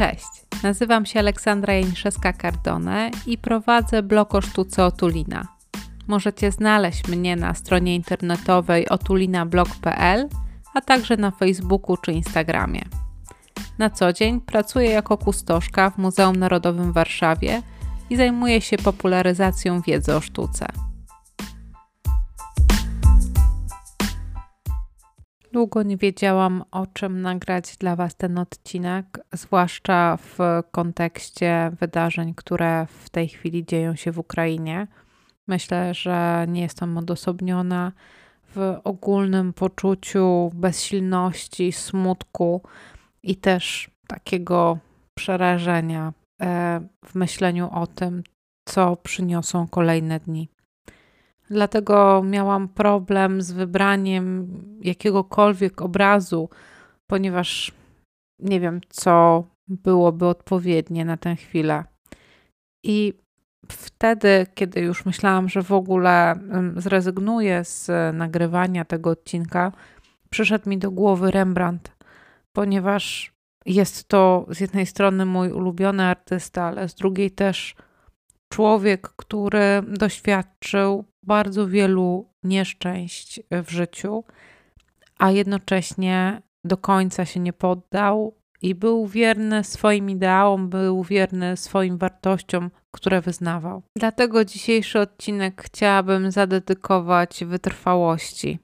Cześć, nazywam się Aleksandra Janiszewska-Cardone i prowadzę blog o sztuce Otulina. Możecie znaleźć mnie na stronie internetowej otulinablog.pl, a także na Facebooku czy Instagramie. Na co dzień pracuję jako kustoszka w Muzeum Narodowym w Warszawie i zajmuję się popularyzacją wiedzy o sztuce. Długo nie wiedziałam, o czym nagrać dla Was ten odcinek, zwłaszcza w kontekście wydarzeń, które w tej chwili dzieją się w Ukrainie. Myślę, że nie jestem odosobniona w ogólnym poczuciu bezsilności, smutku i też takiego przerażenia e, w myśleniu o tym, co przyniosą kolejne dni. Dlatego miałam problem z wybraniem jakiegokolwiek obrazu, ponieważ nie wiem, co byłoby odpowiednie na tę chwilę. I wtedy, kiedy już myślałam, że w ogóle zrezygnuję z nagrywania tego odcinka, przyszedł mi do głowy Rembrandt, ponieważ jest to z jednej strony mój ulubiony artysta, ale z drugiej też człowiek, który doświadczył bardzo wielu nieszczęść w życiu, a jednocześnie do końca się nie poddał i był wierny swoim ideałom, był wierny swoim wartościom, które wyznawał. Dlatego dzisiejszy odcinek chciałabym zadedykować wytrwałości.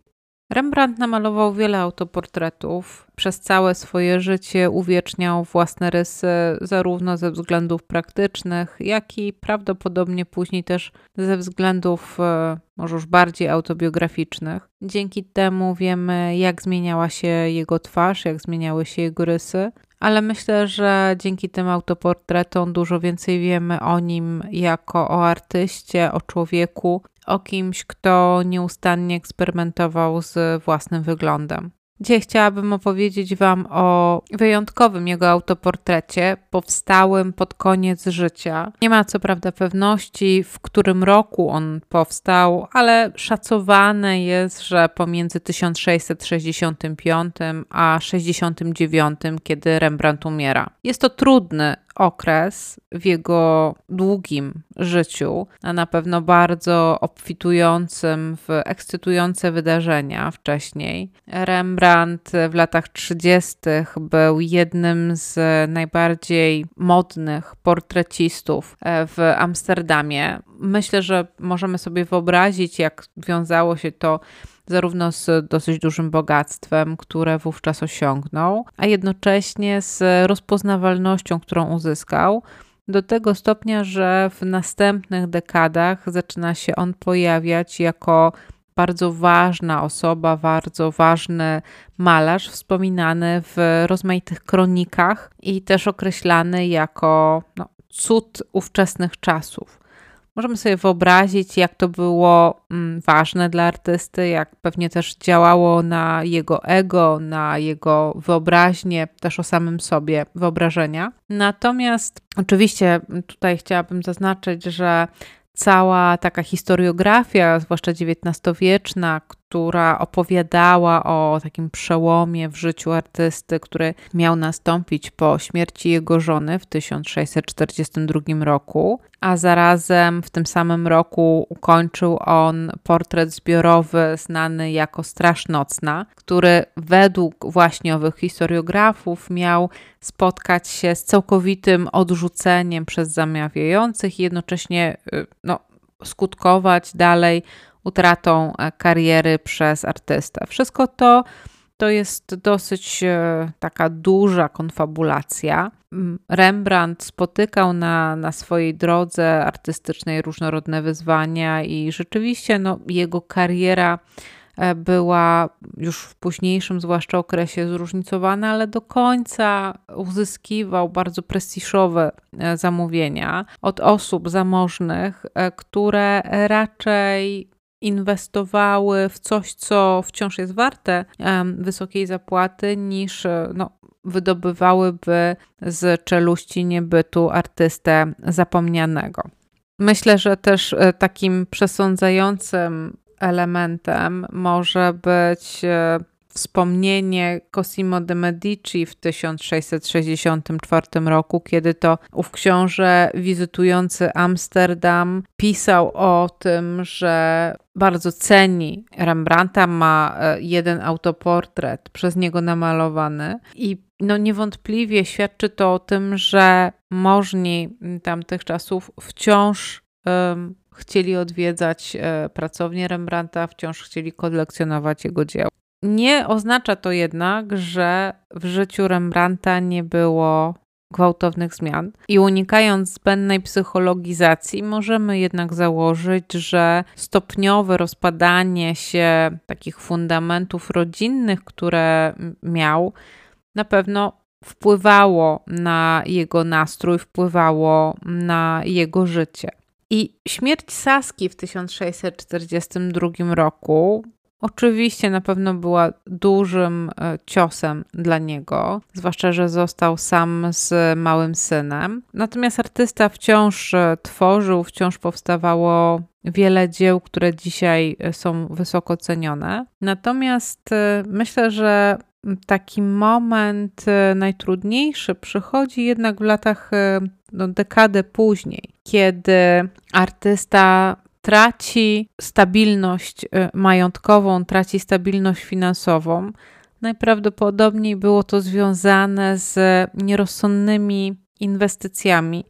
Rembrandt namalował wiele autoportretów. Przez całe swoje życie uwieczniał własne rysy, zarówno ze względów praktycznych, jak i prawdopodobnie później też ze względów e, może już bardziej autobiograficznych. Dzięki temu wiemy, jak zmieniała się jego twarz, jak zmieniały się jego rysy, ale myślę, że dzięki tym autoportretom dużo więcej wiemy o nim jako o artyście, o człowieku, o kimś, kto nieustannie eksperymentował z własnym wyglądem. Dzisiaj chciałabym opowiedzieć Wam o wyjątkowym jego autoportrecie, powstałym pod koniec życia. Nie ma co prawda pewności, w którym roku on powstał, ale szacowane jest, że pomiędzy 1665 a 69, kiedy Rembrandt umiera. Jest to trudny okres w jego długim życiu, a na pewno bardzo obfitującym w ekscytujące wydarzenia wcześniej. Rembrandt w latach 30. był jednym z najbardziej modnych portrecistów e, w Amsterdamie. Myślę, że możemy sobie wyobrazić, jak wiązało się to zarówno z dosyć dużym bogactwem, które wówczas osiągnął, a jednocześnie z rozpoznawalnością, którą uzyskał. Do tego stopnia, że w następnych dekadach zaczyna się on pojawiać jako bardzo ważna osoba, bardzo ważny malarz, wspominany w rozmaitych kronikach i też określany jako no, cud ówczesnych czasów. Możemy sobie wyobrazić, jak to było mm, ważne dla artysty, jak pewnie też działało na jego ego, na jego wyobraźnię, też o samym sobie wyobrażenia. Natomiast oczywiście tutaj chciałabym zaznaczyć, że cała taka historiografia, zwłaszcza XIX-wieczna, która opowiadała o takim przełomie w życiu artysty, który miał nastąpić po śmierci jego żony w 1642 roku, a zarazem w tym samym roku ukończył on portret zbiorowy znany jako Straż Nocna, który według właśnie owych historiografów miał spotkać się z całkowitym odrzuceniem przez zamawiających i jednocześnie y, no, skutkować dalej utratą e, kariery przez artystę. Wszystko to to jest dosyć e, taka duża konfabulacja. Rembrandt spotykał na, na swojej drodze artystycznej różnorodne wyzwania, i rzeczywiście no, jego kariera e, była już w późniejszym, zwłaszcza okresie, zróżnicowana, ale do końca uzyskiwał bardzo prestiżowe zamówienia od osób zamożnych, które raczej inwestowały w coś, co wciąż jest warte wysokiej zapłaty, niż e, no, wydobywałyby z czeluści niebytu artystę zapomnianego. Myślę, że też e, takim przesądzającym elementem może być e, wspomnienie Cosimo de Medici w 1664 roku, kiedy to ów książę wizytujący Amsterdam pisał o tym, że bardzo ceni Rembrandta, ma e, jeden autoportret przez niego namalowany i no niewątpliwie świadczy to o tym, że możni tamtych czasów wciąż um, chcieli odwiedzać e, pracownię Rembrandta, wciąż chcieli kolekcjonować jego dzieła. Nie oznacza to jednak, że w życiu Rembrandta nie było gwałtownych zmian. I unikając zbędnej psychologizacji, możemy jednak założyć, że stopniowe rozpadanie się takich fundamentów rodzinnych, które miał, na pewno wpływało na jego nastrój, wpływało na jego życie. I śmierć Saski w 1642 roku Oczywiście na pewno była dużym e, ciosem dla niego, zwłaszcza, że został sam z małym synem. Natomiast artysta wciąż e, tworzył, wciąż powstawało wiele dzieł, które dzisiaj e, są wysoko cenione. Natomiast myślę, że taki moment najtrudniejszy przychodzi jednak w latach, no, dekadę później, kiedy artysta traci stabilność y, majątkową, traci stabilność finansową. Najprawdopodobniej było to związane z nierozsądnymi inwestycjami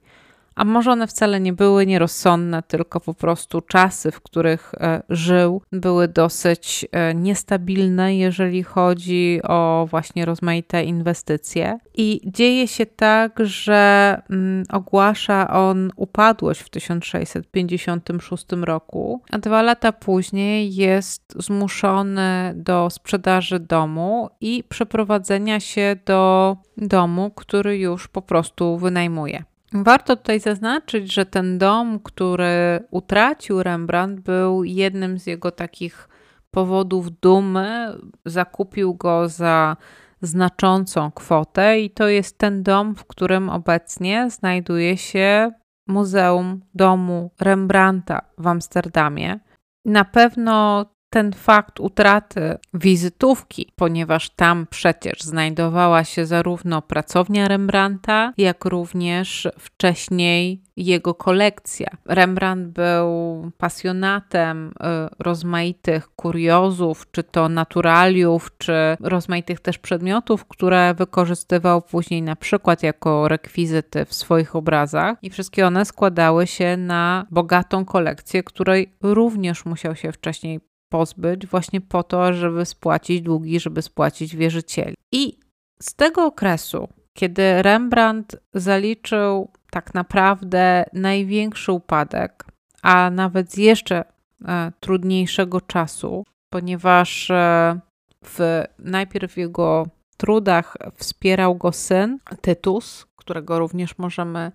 a może one wcale nie były nierozsądne, tylko po prostu czasy, w których e, żył, były dosyć e, niestabilne, jeżeli chodzi o właśnie rozmaite inwestycje. I dzieje się tak, że mm, ogłasza on upadłość w 1656 roku, a dwa lata później jest zmuszony do sprzedaży domu i przeprowadzenia się do domu, który już po prostu wynajmuje. Warto tutaj zaznaczyć, że ten dom, który utracił Rembrandt, był jednym z jego takich powodów dumy. Zakupił go za znaczącą kwotę, i to jest ten dom, w którym obecnie znajduje się Muzeum Domu Rembrandta w Amsterdamie. Na pewno ten fakt utraty wizytówki, ponieważ tam przecież znajdowała się zarówno pracownia Rembrandta, jak również wcześniej jego kolekcja. Rembrandt był pasjonatem y, rozmaitych kuriozów, czy to naturaliów, czy rozmaitych też przedmiotów, które wykorzystywał później na przykład jako rekwizyty w swoich obrazach i wszystkie one składały się na bogatą kolekcję, której również musiał się wcześniej pozbyć właśnie po to, żeby spłacić długi, żeby spłacić wierzycieli. I z tego okresu, kiedy Rembrandt zaliczył tak naprawdę największy upadek, a nawet z jeszcze e, trudniejszego czasu, ponieważ e, w, najpierw w jego trudach wspierał go syn Tytus, którego również możemy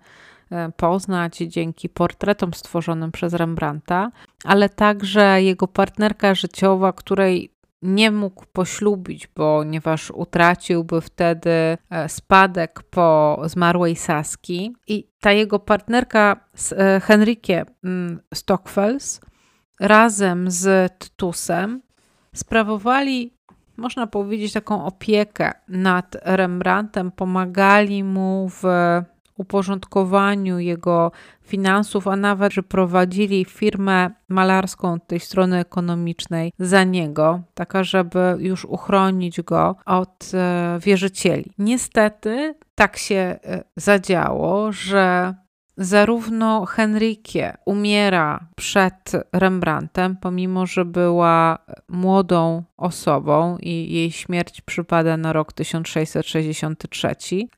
poznać dzięki portretom stworzonym przez Rembrandta, ale także jego partnerka życiowa, której nie mógł poślubić, ponieważ utraciłby wtedy e, spadek po zmarłej Saski. I ta jego partnerka e, Henrike mm, Stockfels razem z Tytusem sprawowali, można powiedzieć, taką opiekę nad Rembrandtem, pomagali mu w uporządkowaniu jego finansów, a nawet, że prowadzili firmę malarską tej strony ekonomicznej za niego, taka, żeby już uchronić go od e, wierzycieli. Niestety tak się e, zadziało, że Zarówno Henrikie umiera przed Rembrandtem, pomimo że była młodą osobą i jej śmierć przypada na rok 1663,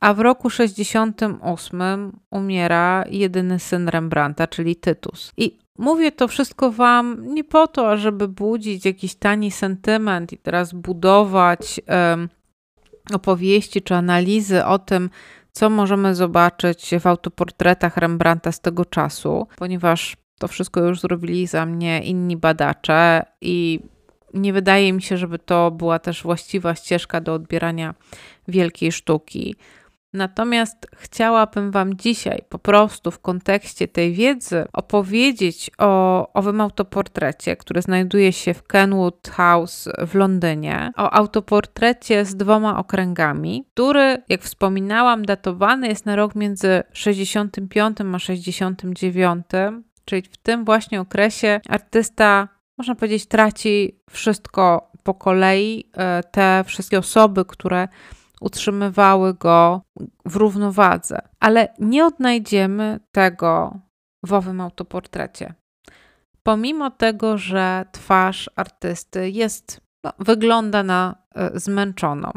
a w roku 68 umiera jedyny syn Rembrandta, czyli Tytus. I Mówię to wszystko Wam nie po to, żeby budzić jakiś tani sentyment i teraz budować um, opowieści czy analizy o tym, co możemy zobaczyć w autoportretach Rembrandta z tego czasu, ponieważ to wszystko już zrobili za mnie inni badacze i nie wydaje mi się, żeby to była też właściwa ścieżka do odbierania wielkiej sztuki. Natomiast chciałabym Wam dzisiaj po prostu w kontekście tej wiedzy opowiedzieć o owym autoportrecie, który znajduje się w Kenwood House w Londynie. O autoportrecie z dwoma okręgami, który, jak wspominałam, datowany jest na rok między 65 a 69, czyli w tym właśnie okresie artysta, można powiedzieć, traci wszystko po kolei. E, te wszystkie osoby, które utrzymywały go w równowadze. Ale nie odnajdziemy tego w owym autoportrecie. Pomimo tego, że twarz artysty jest, no, wygląda na y, zmęczoną,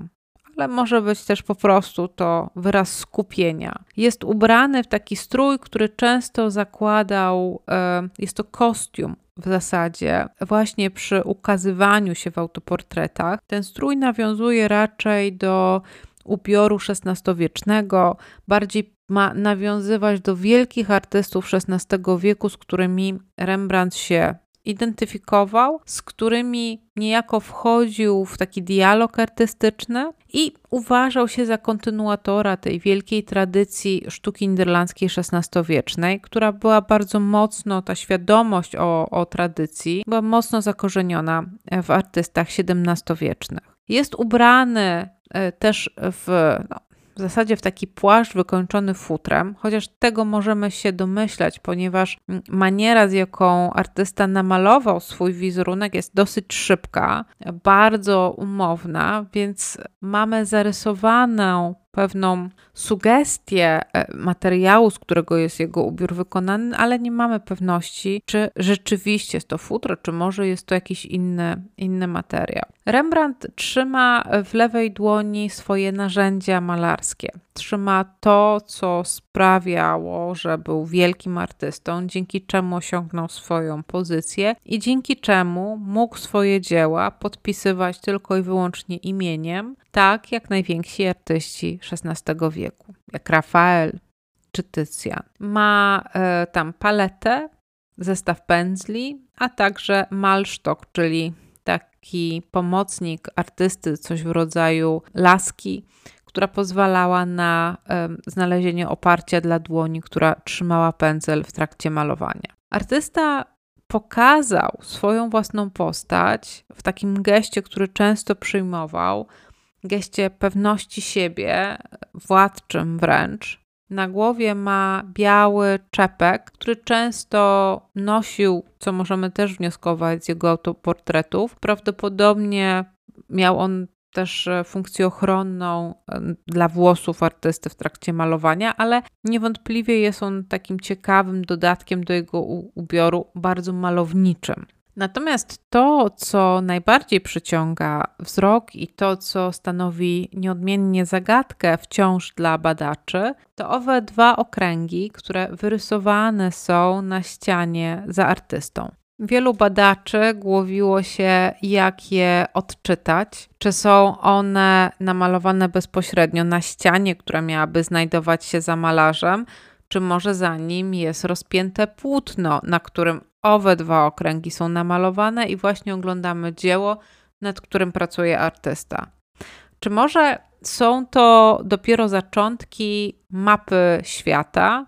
ale może być też po prostu to wyraz skupienia. Jest ubrany w taki strój, który często zakładał, y, jest to kostium w zasadzie właśnie przy ukazywaniu się w autoportretach. Ten strój nawiązuje raczej do ubioru XVI-wiecznego, bardziej ma nawiązywać do wielkich artystów XVI wieku, z którymi Rembrandt się identyfikował, z którymi niejako wchodził w taki dialog artystyczny i uważał się za kontynuatora tej wielkiej tradycji sztuki niderlandzkiej XVI-wiecznej, która była bardzo mocno, ta świadomość o, o tradycji była mocno zakorzeniona w artystach XVII-wiecznych. Jest ubrany e, też w no, w zasadzie w taki płaszcz wykończony futrem, chociaż tego możemy się domyślać, ponieważ maniera, z jaką artysta namalował swój wizerunek, jest dosyć szybka, bardzo umowna, więc mamy zarysowaną pewną sugestię e, materiału, z którego jest jego ubiór wykonany, ale nie mamy pewności, czy rzeczywiście jest to futro, czy może jest to jakiś inny, inny materiał. Rembrandt trzyma w lewej dłoni swoje narzędzia malarskie. Trzyma to, co sprawiało, że był wielkim artystą, dzięki czemu osiągnął swoją pozycję i dzięki czemu mógł swoje dzieła podpisywać tylko i wyłącznie imieniem, tak jak najwięksi artyści XVI wieku, jak Rafael czy Tycjan. Ma e, tam paletę, zestaw pędzli, a także malsztok, czyli taki pomocnik artysty, coś w rodzaju laski, która pozwalała na znalezienie oparcia dla dłoni, która trzymała pędzel w trakcie malowania. Artysta pokazał swoją własną postać w takim geście, który często przyjmował, geście pewności siebie, władczym wręcz. Na głowie ma biały czepek, który często nosił, co możemy też wnioskować z jego autoportretów. Prawdopodobnie miał on też funkcję ochronną dla włosów artysty w trakcie malowania, ale niewątpliwie jest on takim ciekawym dodatkiem do jego ubioru, bardzo malowniczym. Natomiast to, co najbardziej przyciąga wzrok i to, co stanowi nieodmiennie zagadkę wciąż dla badaczy, to owe dwa okręgi, które wyrysowane są na ścianie za artystą. Wielu badaczy głowiło się, jak je odczytać. Czy są one namalowane bezpośrednio na ścianie, która miałaby znajdować się za malarzem, czy może za nim jest rozpięte płótno, na którym owe dwa okręgi są namalowane i właśnie oglądamy dzieło, nad którym pracuje artysta. Czy może są to dopiero zaczątki mapy świata?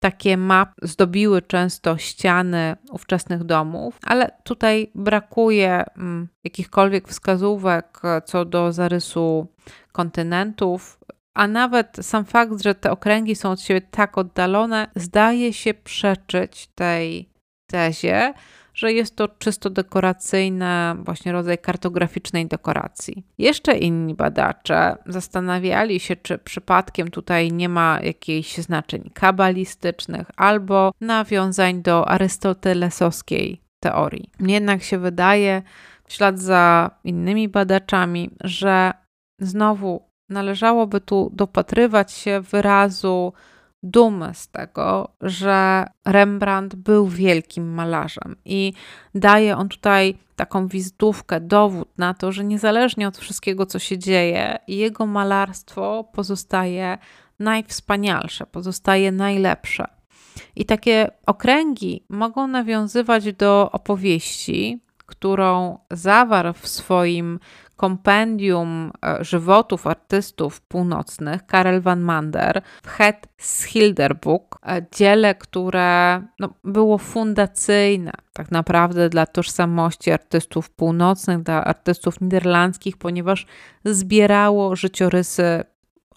Takie mapy zdobiły często ściany ówczesnych domów, ale tutaj brakuje mm, jakichkolwiek wskazówek co do zarysu kontynentów, a nawet sam fakt, że te okręgi są od siebie tak oddalone, zdaje się przeczyć tej tezie, że jest to czysto dekoracyjny, właśnie rodzaj kartograficznej dekoracji. Jeszcze inni badacze zastanawiali się, czy przypadkiem tutaj nie ma jakichś znaczeń kabalistycznych albo nawiązań do arystotelesowskiej teorii. Mnie jednak się wydaje, w ślad za innymi badaczami, że znowu należałoby tu dopatrywać się wyrazu dumy z tego, że Rembrandt był wielkim malarzem i daje on tutaj taką wizytówkę, dowód na to, że niezależnie od wszystkiego, co się dzieje, jego malarstwo pozostaje najwspanialsze, pozostaje najlepsze. I takie okręgi mogą nawiązywać do opowieści, którą zawarł w swoim kompendium e, żywotów artystów północnych Karel van Mander w Het Schilderboek, e, dziele, które no, było fundacyjne tak naprawdę dla tożsamości artystów północnych, dla artystów niderlandzkich, ponieważ zbierało życiorysy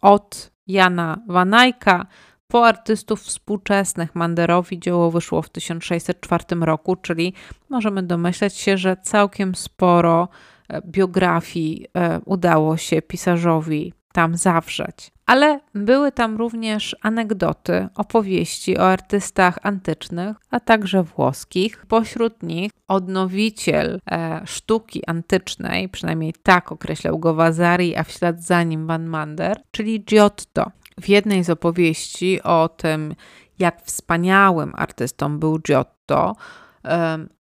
od Jana Van Eycka po artystów współczesnych. Manderowi dzieło wyszło w 1604 roku, czyli możemy domyśleć się, że całkiem sporo biografii e, udało się pisarzowi tam zawrzeć. Ale były tam również anegdoty, opowieści o artystach antycznych, a także włoskich. Pośród nich odnowiciel e, sztuki antycznej, przynajmniej tak określał go Vasari, a w ślad za nim Van Mander, czyli Giotto. W jednej z opowieści o tym, jak wspaniałym artystą był Giotto,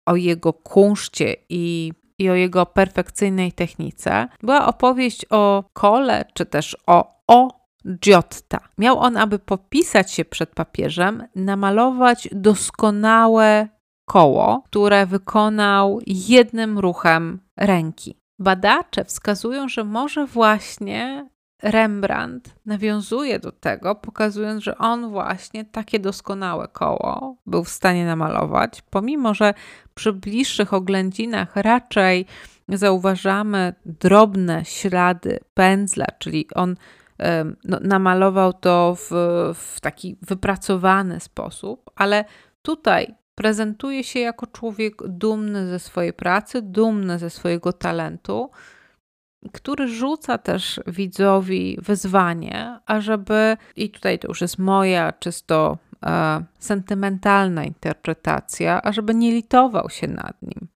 o jego kunszcie i, i o jego perfekcyjnej technice, była opowieść o kole, czy też o o Giotta. Miał on, aby popisać się przed papieżem, namalować doskonałe koło, które wykonał jednym ruchem ręki. Badacze wskazują, że może właśnie Rembrandt nawiązuje do tego, pokazując, że on właśnie takie doskonałe koło był w stanie namalować, pomimo że przy bliższych oględzinach raczej zauważamy drobne ślady pędzla, czyli on no, namalował to w, w taki wypracowany sposób, ale tutaj prezentuje się jako człowiek dumny ze swojej pracy, dumny ze swojego talentu który rzuca też widzowi wyzwanie, ażeby, i tutaj to już jest moja czysto e, sentymentalna interpretacja, ażeby nie litował się nad nim,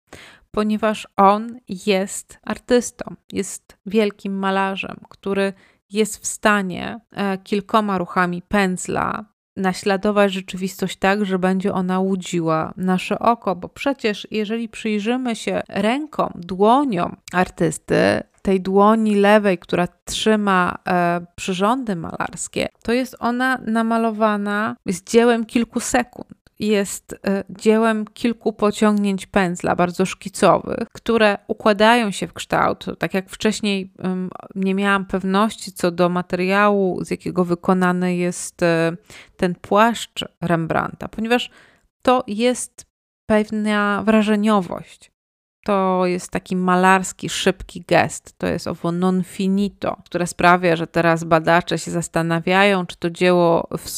ponieważ on jest artystą, jest wielkim malarzem, który jest w stanie e, kilkoma ruchami pędzla naśladować rzeczywistość tak, że będzie ona łudziła nasze oko, bo przecież jeżeli przyjrzymy się rękom, dłoniom artysty, tej dłoni lewej, która trzyma e, przyrządy malarskie, to jest ona namalowana z dziełem kilku sekund. Jest e, dziełem kilku pociągnięć pędzla, bardzo szkicowych, które układają się w kształt. Tak jak wcześniej nie miałam pewności co do materiału, z jakiego wykonany jest e, ten płaszcz Rembrandta, ponieważ to jest pewna wrażeniowość to jest taki malarski, szybki gest. To jest owo non finito, które sprawia, że teraz badacze się zastanawiają, czy to dzieło w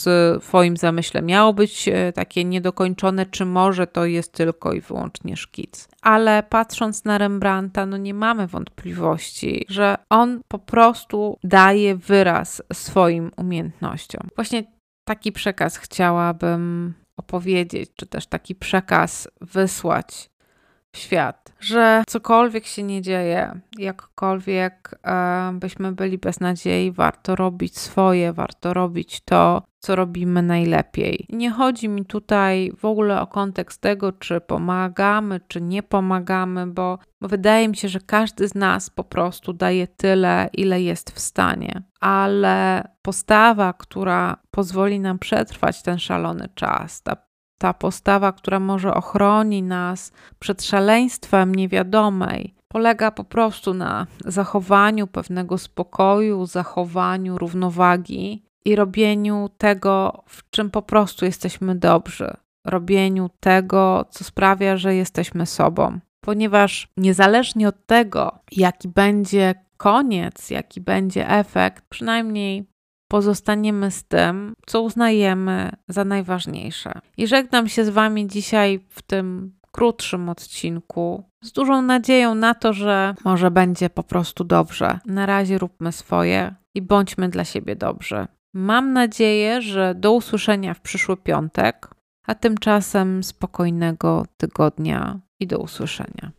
swoim zamyśle miało być e, takie niedokończone, czy może to jest tylko i wyłącznie szkic. Ale patrząc na Rembrandta, no nie mamy wątpliwości, że on po prostu daje wyraz swoim umiejętnościom. Właśnie taki przekaz chciałabym opowiedzieć, czy też taki przekaz wysłać świat, że cokolwiek się nie dzieje, jakkolwiek e, byśmy byli bez nadziei, warto robić swoje, warto robić to, co robimy najlepiej. nie chodzi mi tutaj w ogóle o kontekst tego, czy pomagamy, czy nie pomagamy, bo, bo wydaje mi się, że każdy z nas po prostu daje tyle, ile jest w stanie. Ale postawa, która pozwoli nam przetrwać ten szalony czas, ta ta postawa, która może ochroni nas przed szaleństwem niewiadomej, polega po prostu na zachowaniu pewnego spokoju, zachowaniu równowagi i robieniu tego, w czym po prostu jesteśmy dobrzy. Robieniu tego, co sprawia, że jesteśmy sobą. Ponieważ niezależnie od tego, jaki będzie koniec, jaki będzie efekt, przynajmniej pozostaniemy z tym, co uznajemy za najważniejsze. I żegnam się z Wami dzisiaj w tym krótszym odcinku z dużą nadzieją na to, że może będzie po prostu dobrze. Na razie róbmy swoje i bądźmy dla siebie dobrzy. Mam nadzieję, że do usłyszenia w przyszły piątek, a tymczasem spokojnego tygodnia i do usłyszenia.